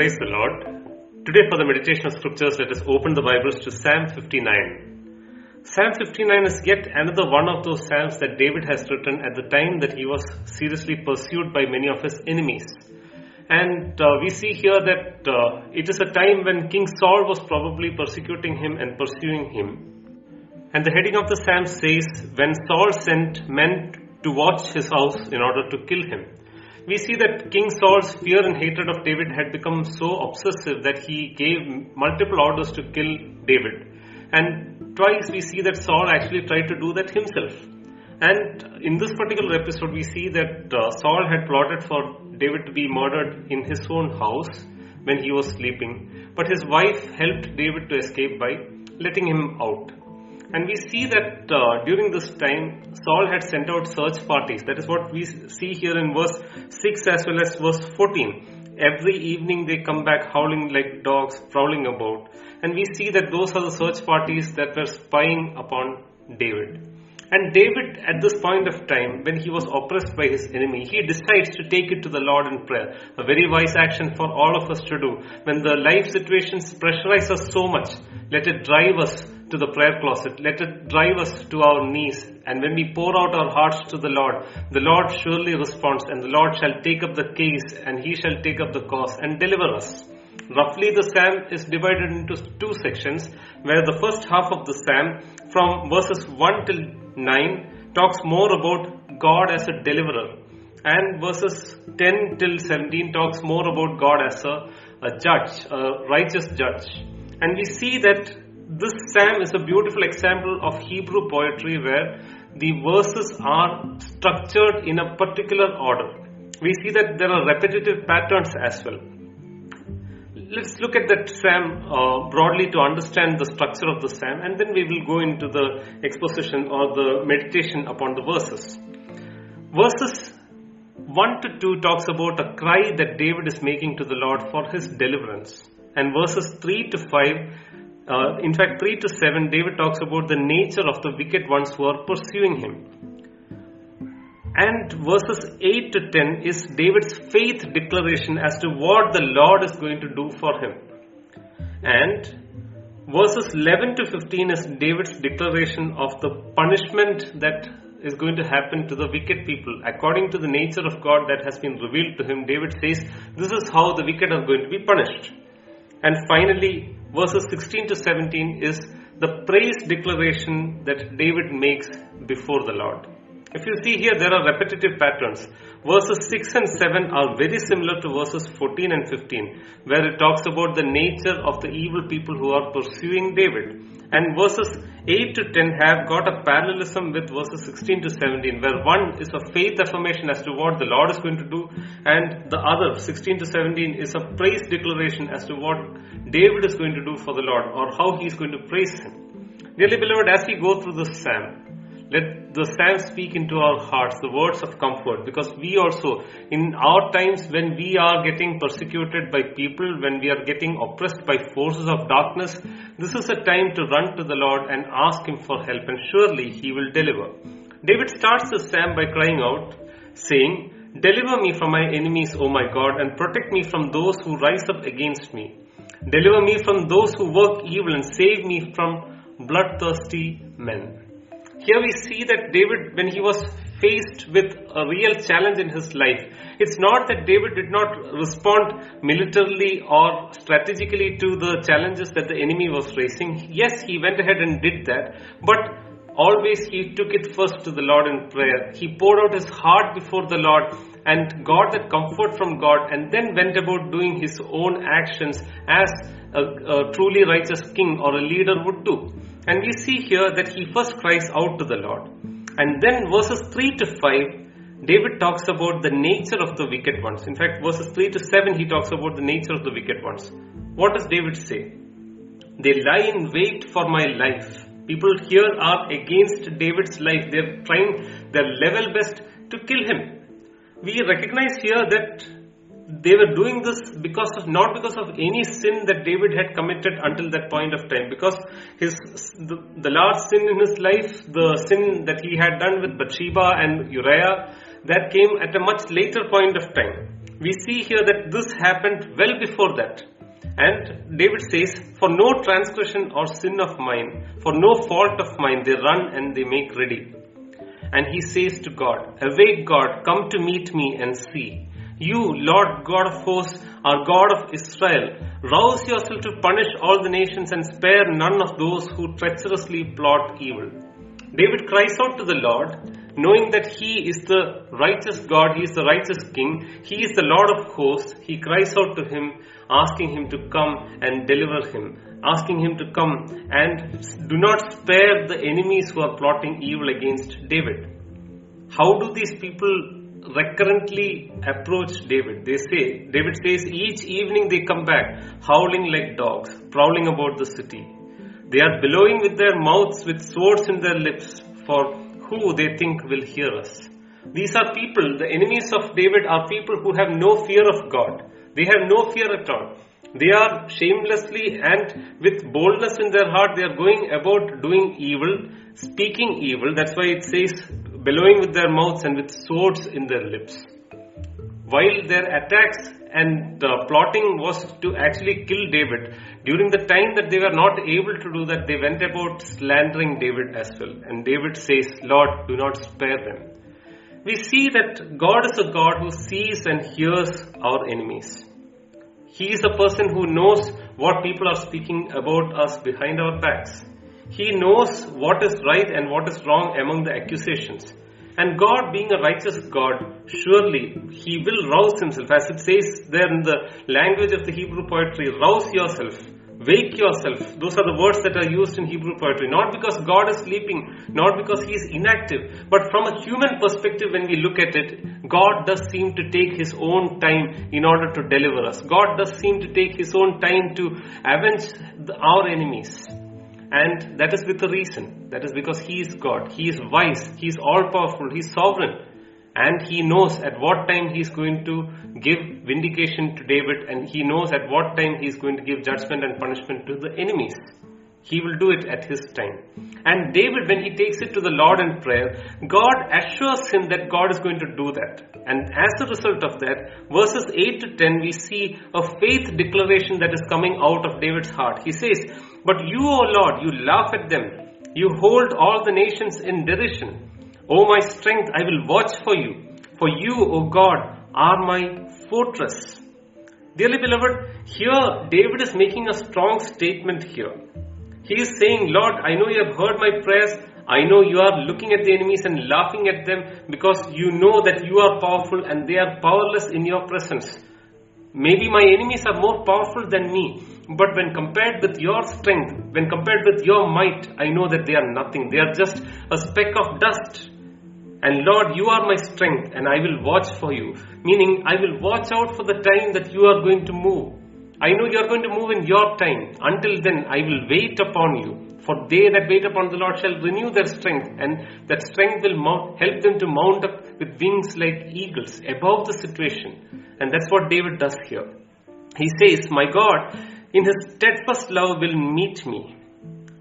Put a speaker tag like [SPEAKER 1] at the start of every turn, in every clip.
[SPEAKER 1] Praise the Lord. Today, for the meditation of scriptures, let us open the Bibles to Psalm 59. Psalm 59 is yet another one of those Psalms that David has written at the time that he was seriously pursued by many of his enemies. And uh, we see here that uh, it is a time when King Saul was probably persecuting him and pursuing him. And the heading of the Psalm says, When Saul sent men to watch his house in order to kill him we see that King Saul's fear and hatred of David had become so obsessive that he gave multiple orders to kill David. And twice we see that Saul actually tried to do that himself. And in this particular episode, we see that uh, Saul had plotted for David to be murdered in his own house when he was sleeping. But his wife helped David to escape by letting him out. And we see that uh, during this time, Saul had sent out search parties. That is what we see here in verse 6 as well as verse 14. Every evening they come back howling like dogs, prowling about. And we see that those are the search parties that were spying upon David. And David, at this point of time, when he was oppressed by his enemy, he decides to take it to the Lord in prayer. A very wise action for all of us to do. When the life situations pressurize us so much, let it drive us to the prayer closet. Let it drive us to our knees. And when we pour out our hearts to the Lord, the Lord surely responds, and the Lord shall take up the case, and he shall take up the cause and deliver us. Roughly, the psalm is divided into two sections, where the first half of the psalm, from verses 1 till 9, talks more about God as a deliverer, and verses 10 till 17 talks more about God as a, a judge, a righteous judge. And we see that this psalm is a beautiful example of Hebrew poetry where the verses are structured in a particular order. We see that there are repetitive patterns as well. Let's look at that psalm uh, broadly to understand the structure of the psalm and then we will go into the exposition or the meditation upon the verses. Verses 1 to 2 talks about a cry that David is making to the Lord for his deliverance. And verses 3 to 5 uh, in fact, 3 to 7, David talks about the nature of the wicked ones who are pursuing him. And verses 8 to 10 is David's faith declaration as to what the Lord is going to do for him. And verses 11 to 15 is David's declaration of the punishment that is going to happen to the wicked people. According to the nature of God that has been revealed to him, David says, This is how the wicked are going to be punished. And finally, verses 16 to 17 is the praise declaration that David makes before the Lord. If you see here, there are repetitive patterns. Verses 6 and 7 are very similar to verses 14 and 15, where it talks about the nature of the evil people who are pursuing David. And verses 8 to 10 have got a parallelism with verses 16 to 17, where one is a faith affirmation as to what the Lord is going to do, and the other, 16 to 17, is a praise declaration as to what David is going to do for the Lord or how he is going to praise him. Dearly beloved, as we go through this psalm, let the psalm speak into our hearts the words of comfort because we also, in our times when we are getting persecuted by people, when we are getting oppressed by forces of darkness, this is a time to run to the Lord and ask Him for help, and surely He will deliver. David starts the psalm by crying out, saying, Deliver me from my enemies, O my God, and protect me from those who rise up against me. Deliver me from those who work evil, and save me from bloodthirsty men. Here we see that David, when he was faced with a real challenge in his life, it's not that David did not respond militarily or strategically to the challenges that the enemy was facing. Yes, he went ahead and did that, but always he took it first to the Lord in prayer. He poured out his heart before the Lord and got that comfort from God and then went about doing his own actions as a, a truly righteous king or a leader would do. And we see here that he first cries out to the Lord. And then verses 3 to 5, David talks about the nature of the wicked ones. In fact, verses 3 to 7, he talks about the nature of the wicked ones. What does David say? They lie in wait for my life. People here are against David's life. They're trying their level best to kill him. We recognize here that they were doing this because of not because of any sin that David had committed until that point of time because his the, the last sin in his life the sin that he had done with Bathsheba and Uriah that came at a much later point of time we see here that this happened well before that. And David says, For no transgression or sin of mine, for no fault of mine, they run and they make ready. And he says to God, Awake, God, come to meet me and see. You, Lord God of hosts, are God of Israel. Rouse yourself to punish all the nations and spare none of those who treacherously plot evil. David cries out to the Lord, knowing that He is the righteous God, He is the righteous King, He is the Lord of hosts. He cries out to Him, asking Him to come and deliver Him, asking Him to come and do not spare the enemies who are plotting evil against David. How do these people recurrently approach David? They say, David says, each evening they come back, howling like dogs, prowling about the city. They are bellowing with their mouths with swords in their lips for who they think will hear us. These are people, the enemies of David are people who have no fear of God. They have no fear at all. They are shamelessly and with boldness in their heart, they are going about doing evil, speaking evil. That's why it says, bellowing with their mouths and with swords in their lips. While their attacks and uh, plotting was to actually kill David, during the time that they were not able to do that, they went about slandering David as well. And David says, Lord, do not spare them. We see that God is a God who sees and hears our enemies. He is a person who knows what people are speaking about us behind our backs. He knows what is right and what is wrong among the accusations. And God, being a righteous God, surely He will rouse Himself. As it says there in the language of the Hebrew poetry, rouse yourself, wake yourself. Those are the words that are used in Hebrew poetry. Not because God is sleeping, not because He is inactive, but from a human perspective, when we look at it, God does seem to take His own time in order to deliver us. God does seem to take His own time to avenge our enemies. And that is with a reason. That is because He is God. He is wise. He is all powerful. He is sovereign. And He knows at what time He is going to give vindication to David and He knows at what time He is going to give judgment and punishment to the enemies. He will do it at His time. And David, when he takes it to the Lord in prayer, God assures him that God is going to do that. And as a result of that, verses 8 to 10, we see a faith declaration that is coming out of David's heart. He says, But you, O Lord, you laugh at them. You hold all the nations in derision. O my strength, I will watch for you. For you, O God, are my fortress. Dearly beloved, here David is making a strong statement here. He is saying, Lord, I know you have heard my prayers. I know you are looking at the enemies and laughing at them because you know that you are powerful and they are powerless in your presence. Maybe my enemies are more powerful than me, but when compared with your strength, when compared with your might, I know that they are nothing. They are just a speck of dust. And Lord, you are my strength and I will watch for you. Meaning, I will watch out for the time that you are going to move. I know you are going to move in your time. Until then, I will wait upon you. For they that wait upon the Lord shall renew their strength, and that strength will mount, help them to mount up with wings like eagles above the situation. And that's what David does here. He says, My God, in his steadfast love, will meet me.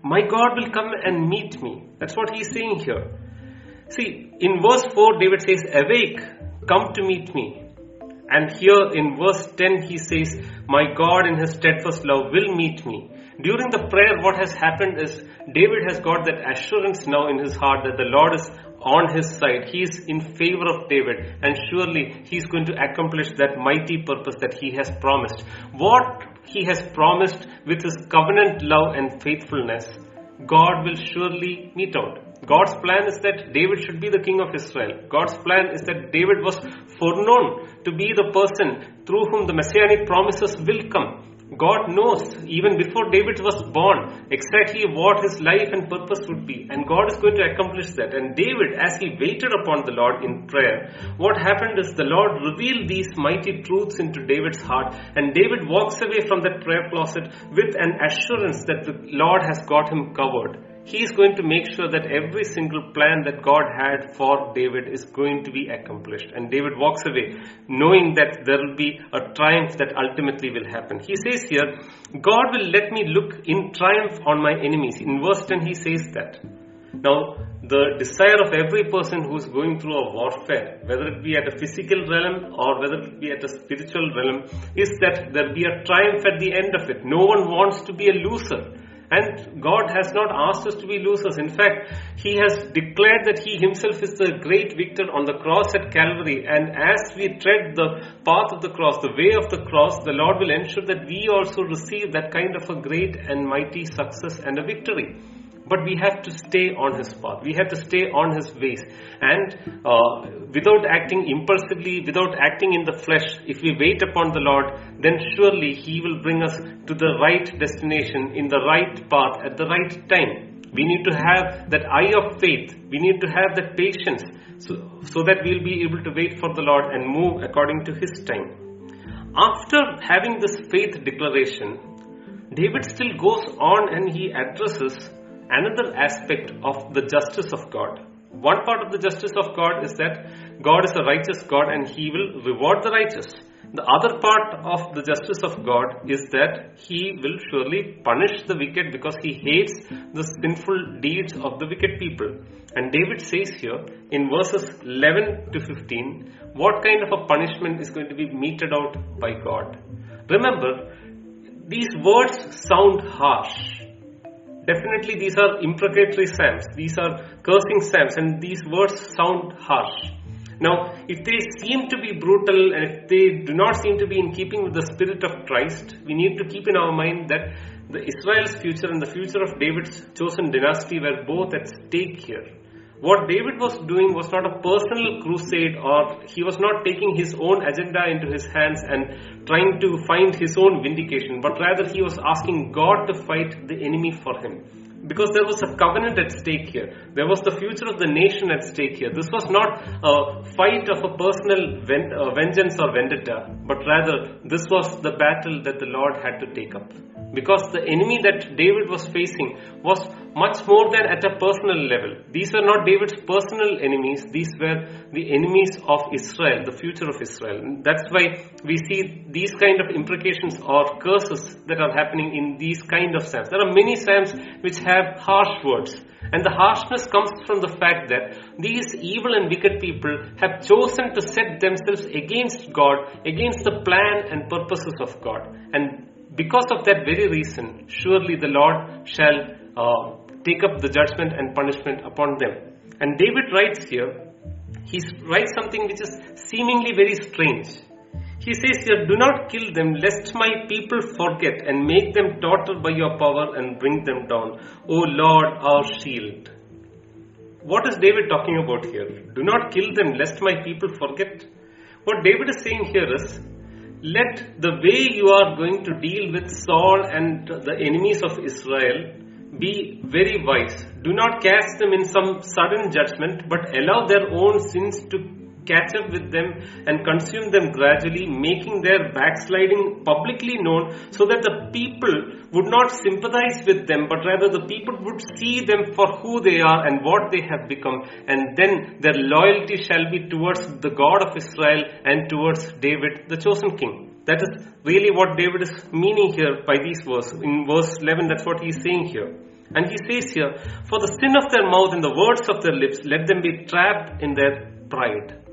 [SPEAKER 1] My God will come and meet me. That's what he's saying here. See, in verse 4, David says, Awake, come to meet me. And here in verse 10, he says, My God in his steadfast love will meet me. During the prayer, what has happened is David has got that assurance now in his heart that the Lord is on his side. He is in favor of David, and surely he is going to accomplish that mighty purpose that he has promised. What he has promised with his covenant love and faithfulness, God will surely mete out. God's plan is that David should be the king of Israel. God's plan is that David was foreknown to be the person through whom the messianic promises will come. God knows even before David was born exactly what his life and purpose would be, and God is going to accomplish that. And David, as he waited upon the Lord in prayer, what happened is the Lord revealed these mighty truths into David's heart, and David walks away from that prayer closet with an assurance that the Lord has got him covered. He is going to make sure that every single plan that God had for David is going to be accomplished. And David walks away knowing that there will be a triumph that ultimately will happen. He says here, God will let me look in triumph on my enemies. In verse 10, he says that. Now, the desire of every person who is going through a warfare, whether it be at a physical realm or whether it be at a spiritual realm, is that there be a triumph at the end of it. No one wants to be a loser. And God has not asked us to be losers. In fact, He has declared that He Himself is the great victor on the cross at Calvary. And as we tread the path of the cross, the way of the cross, the Lord will ensure that we also receive that kind of a great and mighty success and a victory but we have to stay on his path. We have to stay on his ways. And uh, without acting impulsively without acting in the flesh if we wait upon the lord then surely he will bring us to the right destination in the right path at the right time. We need to have that eye of faith. We need to have that patience so, so that we'll be able to wait for the lord and move according to his time. After having this faith declaration david still goes on and he addresses another aspect of the justice of God. One part of the justice of God is that God is a righteous God and He will reward the righteous. The other part of the justice of God is that He will surely punish the wicked because He hates the sinful deeds of the wicked people. And David says here in verses 11 to 15 what kind of a punishment is going to be meted out by God. Remember, these words sound harsh Definitely, these are imprecatory psalms, these are cursing psalms, and these words sound harsh. Now, if they seem to be brutal and if they do not seem to be in keeping with the spirit of Christ, we need to keep in our mind that the Israel's future and the future of David's chosen dynasty were both at stake here. What David was doing was not a personal crusade or he was not taking his own agenda into his hands and trying to find his own vindication, but rather he was asking God to fight the enemy for him. Because there was a covenant at stake here. There was the future of the nation at stake here. This was not a fight of a personal uh, vengeance or vendetta, but rather this was the battle that the Lord had to take up because the enemy that David was facing was much more than at a personal level. These were not David's personal enemies, these were the enemies of Israel, the future of Israel. That's why we see these kind of imprecations or curses that are happening in these kind of psalms. There are many psalms which have harsh words. And the harshness comes from the fact that these evil and wicked people have chosen to set themselves against God, against the plan and purposes of God. And because of that very reason, surely the Lord shall uh, take up the judgment and punishment upon them. And David writes here, he writes something which is seemingly very strange. He says here, Do not kill them, lest my people forget and make them totter by your power and bring them down. O Lord, our shield. What is David talking about here? Do not kill them, lest my people forget. What David is saying here is, let the way you are going to deal with Saul and the enemies of Israel be very wise. Do not cast them in some sudden judgment, but allow their own sins to catch up with them and consume them gradually, making their backsliding publicly known so that the people would not sympathize with them, but rather the people would see them for who they are and what they have become, and then their loyalty shall be towards the God of Israel and towards David, the chosen king. That is really what David is meaning here by these verses. In verse 11, that's what he is saying here. And he says here, For the sin of their mouth and the words of their lips, let them be trapped in their pride.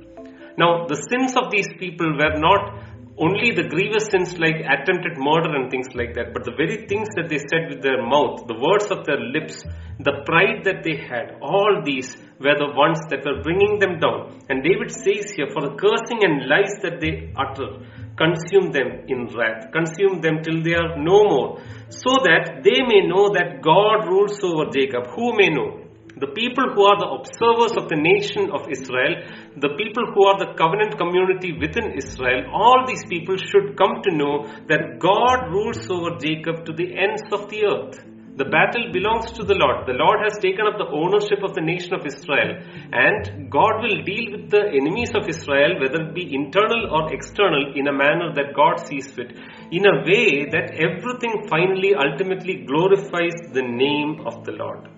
[SPEAKER 1] Now, the sins of these people were not only the grievous sins like attempted murder and things like that, but the very things that they said with their mouth, the words of their lips, the pride that they had, all these were the ones that were bringing them down. And David says here, for the cursing and lies that they utter, consume them in wrath, consume them till they are no more, so that they may know that God rules over Jacob. Who may know? The people who are the observers of the nation of Israel, the people who are the covenant community within Israel, all these people should come to know that God rules over Jacob to the ends of the earth. The battle belongs to the Lord. The Lord has taken up the ownership of the nation of Israel, and God will deal with the enemies of Israel, whether it be internal or external, in a manner that God sees fit, in a way that everything finally, ultimately glorifies the name of the Lord.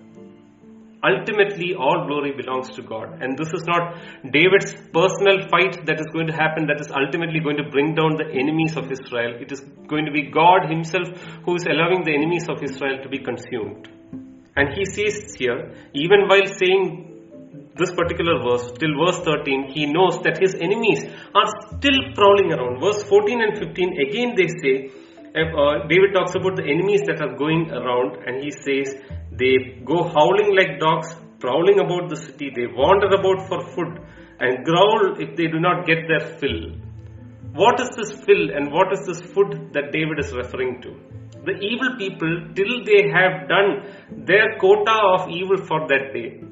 [SPEAKER 1] Ultimately, all glory belongs to God. And this is not David's personal fight that is going to happen, that is ultimately going to bring down the enemies of Israel. It is going to be God Himself who is allowing the enemies of Israel to be consumed. And He says here, even while saying this particular verse, till verse 13, he knows that his enemies are still prowling around. Verse 14 and 15, again they say, uh, David talks about the enemies that are going around, and he says, they go howling like dogs, prowling about the city, they wander about for food, and growl if they do not get their fill. What is this fill and what is this food that David is referring to? The evil people, till they have done their quota of evil for that day,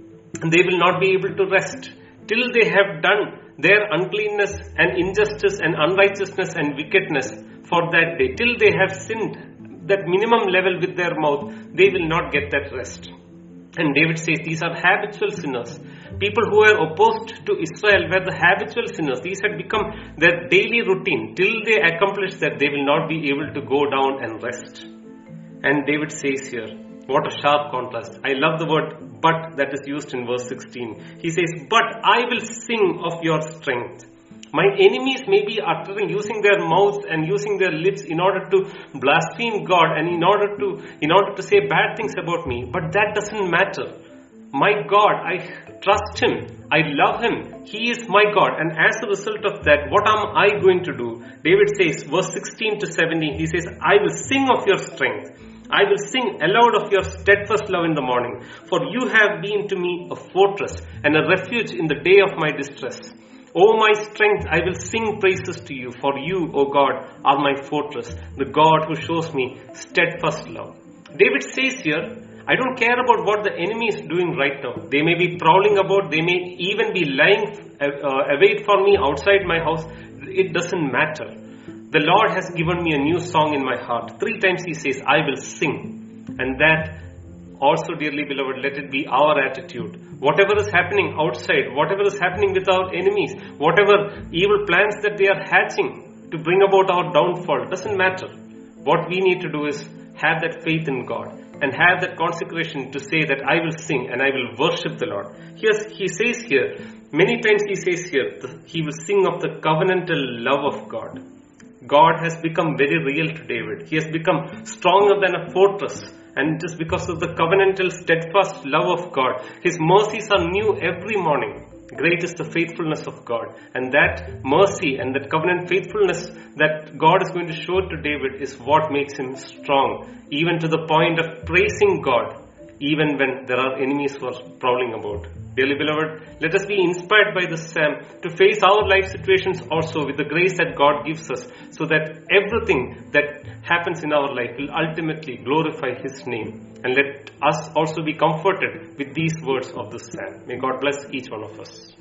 [SPEAKER 1] they will not be able to rest. Till they have done their uncleanness and injustice and unrighteousness and wickedness for that day, till they have sinned that minimum level with their mouth, they will not get that rest. And David says these are habitual sinners. People who were opposed to Israel were the habitual sinners. These had become their daily routine. Till they accomplish that, they will not be able to go down and rest. And David says here, what a sharp contrast. I love the word but that is used in verse 16. He says, But I will sing of your strength. My enemies may be uttering, using their mouths and using their lips in order to blaspheme God and in order to, in order to say bad things about me. But that doesn't matter. My God, I trust Him. I love Him. He is my God. And as a result of that, what am I going to do? David says, verse 16 to 17, he says, I will sing of your strength. I will sing aloud of your steadfast love in the morning, for you have been to me a fortress and a refuge in the day of my distress. O my strength, I will sing praises to you, for you, O God, are my fortress, the God who shows me steadfast love. David says here, I don't care about what the enemy is doing right now. They may be prowling about, they may even be lying uh, await for me outside my house. It doesn't matter. The Lord has given me a new song in my heart. Three times He says, I will sing. And that also, dearly beloved, let it be our attitude. Whatever is happening outside, whatever is happening with our enemies, whatever evil plans that they are hatching to bring about our downfall, doesn't matter. What we need to do is have that faith in God and have that consecration to say that I will sing and I will worship the Lord. He says here, many times he says here, he will sing of the covenantal love of God. God has become very real to David. He has become stronger than a fortress and just because of the covenantal, steadfast love of God, His mercies are new every morning. Great is the faithfulness of God. And that mercy and that covenant faithfulness that God is going to show to David is what makes him strong, even to the point of praising God even when there are enemies who are prowling about. Dearly beloved, let us be inspired by this psalm to face our life situations also with the grace that God gives us so that everything that happens in our life will ultimately glorify His name. And let us also be comforted with these words of this psalm. May God bless each one of us.